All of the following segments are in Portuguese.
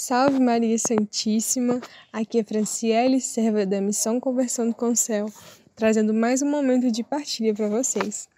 Salve Maria Santíssima, aqui é Franciele, serva da Missão Conversando com o Céu, trazendo mais um momento de partilha para vocês.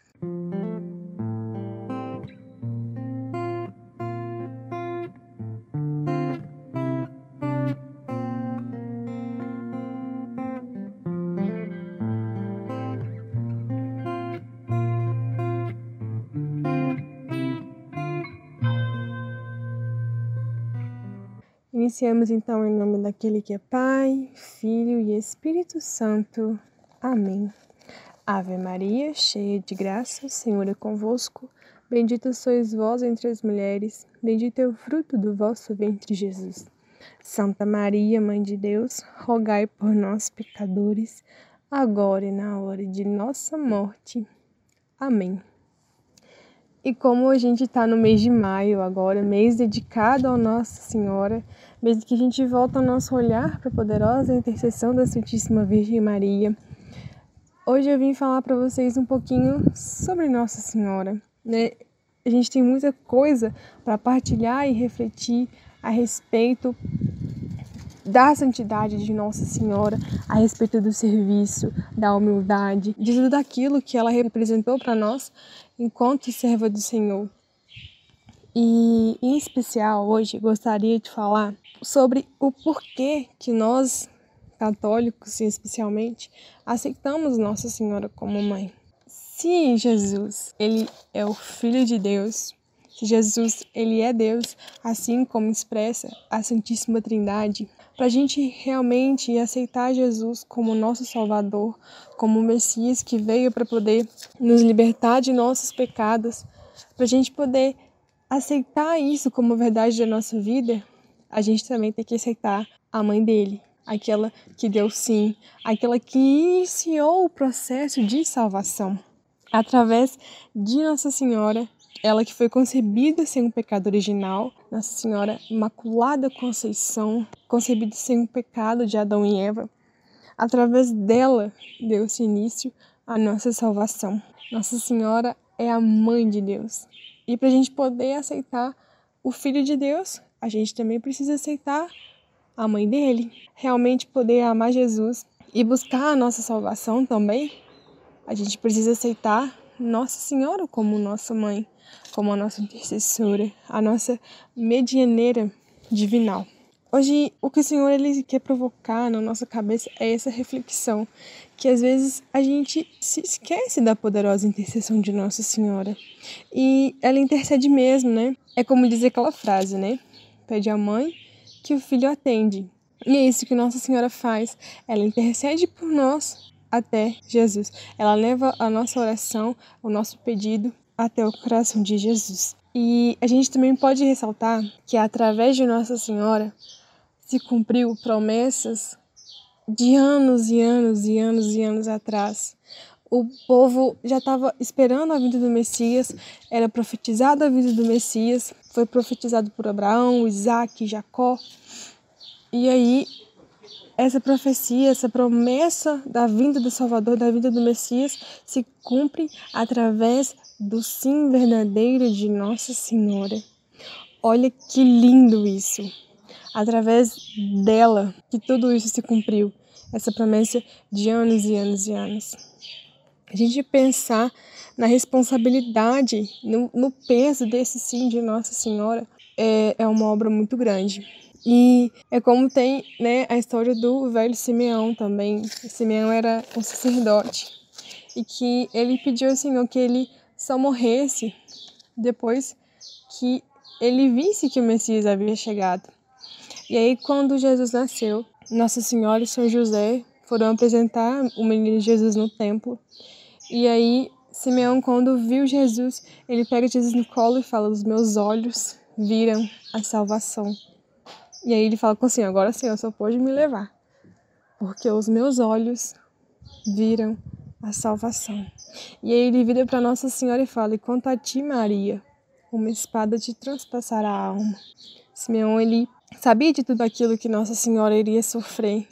Iniciamos então em nome daquele que é Pai, Filho e Espírito Santo. Amém. Ave Maria, cheia de graça, o Senhor é convosco. Bendita sois vós entre as mulheres, bendito é o fruto do vosso ventre, Jesus. Santa Maria, Mãe de Deus, rogai por nós, pecadores, agora e na hora de nossa morte. Amém. E como a gente está no mês de maio agora, mês dedicado a Nossa Senhora, mês que a gente volta o nosso olhar para a poderosa intercessão da Santíssima Virgem Maria, hoje eu vim falar para vocês um pouquinho sobre Nossa Senhora. Né? A gente tem muita coisa para partilhar e refletir a respeito da santidade de Nossa Senhora, a respeito do serviço, da humildade, de tudo aquilo que ela representou para nós enquanto serva do Senhor. E em especial hoje gostaria de falar sobre o porquê que nós católicos, especialmente, aceitamos Nossa Senhora como mãe. Se Jesus, ele é o filho de Deus, se Jesus, ele é Deus, assim como expressa a Santíssima Trindade, para a gente realmente aceitar Jesus como nosso Salvador, como o Messias que veio para poder nos libertar de nossos pecados, para a gente poder aceitar isso como verdade da nossa vida, a gente também tem que aceitar a mãe dele, aquela que deu sim, aquela que iniciou o processo de salvação através de Nossa Senhora ela que foi concebida sem um pecado original, Nossa Senhora Imaculada Conceição, concebida sem um pecado de Adão e Eva. Através dela deu-se início à nossa salvação. Nossa Senhora é a mãe de Deus. E para a gente poder aceitar o Filho de Deus, a gente também precisa aceitar a mãe dele. Realmente poder amar Jesus e buscar a nossa salvação também, a gente precisa aceitar Nossa Senhora como nossa mãe como a nossa intercessora, a nossa medianeira divinal. Hoje, o que o Senhor ele quer provocar na nossa cabeça é essa reflexão, que às vezes a gente se esquece da poderosa intercessão de Nossa Senhora. E ela intercede mesmo, né? É como diz aquela frase, né? Pede à mãe que o filho atende. E é isso que Nossa Senhora faz. Ela intercede por nós até Jesus. Ela leva a nossa oração, o nosso pedido até o coração de Jesus. E a gente também pode ressaltar que através de Nossa Senhora se cumpriu promessas de anos e anos e anos e anos atrás. O povo já estava esperando a vinda do Messias, era profetizada a vinda do Messias, foi profetizado por Abraão, Isaac, Jacó. E aí essa profecia, essa promessa da vinda do Salvador, da vinda do Messias, se cumpre através do sim verdadeiro de Nossa Senhora. Olha que lindo isso! Através dela que tudo isso se cumpriu, essa promessa de anos e anos e anos. A gente pensar na responsabilidade, no, no peso desse sim de Nossa Senhora, é, é uma obra muito grande. E é como tem né, a história do velho Simeão também. Simeão era um sacerdote e que ele pediu ao Senhor que ele só morresse depois que ele visse que o Messias havia chegado. E aí, quando Jesus nasceu, Nossa Senhora e São José foram apresentar o menino Jesus no templo. E aí, Simeão, quando viu Jesus, ele pega Jesus no colo e fala: Os meus olhos viram a salvação. E aí ele fala com assim: agora sim, eu só pode me levar, porque os meus olhos viram a salvação. E aí ele vira para Nossa Senhora e fala: e quanto a ti, Maria, uma espada te transpassará a alma. Simeão, ele sabia de tudo aquilo que Nossa Senhora iria sofrer,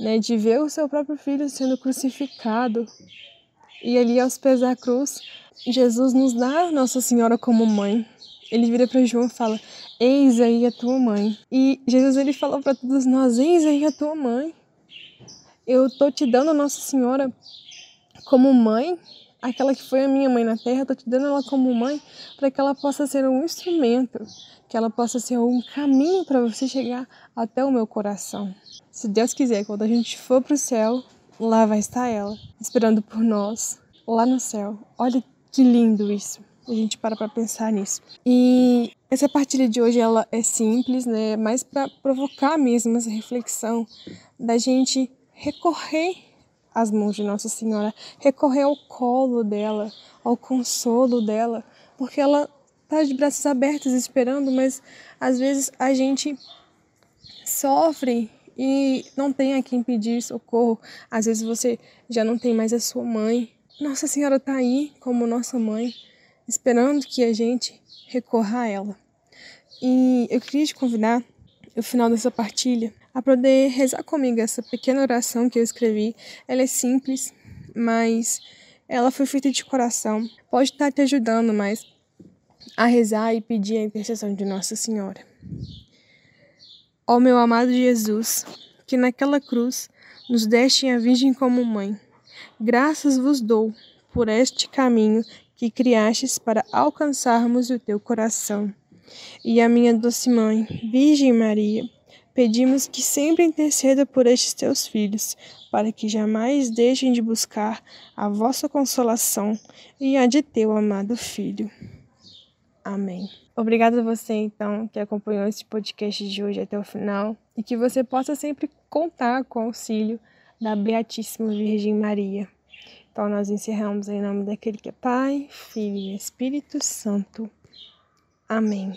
né, de ver o seu próprio filho sendo crucificado. E ali aos pés da cruz, Jesus nos dá Nossa Senhora como mãe. Ele vira para João e fala: Eis aí a tua mãe. E Jesus ele falou para todos nós: Eis aí a tua mãe. Eu tô te dando Nossa Senhora como mãe, aquela que foi a minha mãe na terra, tô te dando ela como mãe para que ela possa ser um instrumento, que ela possa ser um caminho para você chegar até o meu coração. Se Deus quiser, quando a gente for pro céu, lá vai estar ela, esperando por nós, lá no céu. Olha que lindo isso. A gente para para pensar nisso. E essa partilha de hoje ela é simples, né? Mais para provocar mesmo essa reflexão da gente recorrer às mãos de Nossa Senhora, recorrer ao colo dela, ao consolo dela, porque ela tá de braços abertos esperando, mas às vezes a gente sofre e não tem a quem pedir socorro. Às vezes você já não tem mais a sua mãe. Nossa Senhora tá aí como nossa mãe, esperando que a gente recorra a ela. E eu queria te convidar, no final dessa partilha, a poder rezar comigo essa pequena oração que eu escrevi. Ela é simples, mas ela foi feita de coração. Pode estar te ajudando mais a rezar e pedir a intercessão de Nossa Senhora. Ó meu amado Jesus, que naquela cruz nos deste a Virgem como mãe, graças vos dou por este caminho que criastes para alcançarmos o teu coração. E a minha doce mãe, Virgem Maria, pedimos que sempre interceda por estes teus filhos, para que jamais deixem de buscar a vossa consolação e a de teu amado Filho. Amém. Obrigada a você, então, que acompanhou esse podcast de hoje até o final e que você possa sempre contar com o auxílio da Beatíssima Virgem Maria. Então, nós encerramos em nome daquele que é Pai, Filho e Espírito Santo. Amém.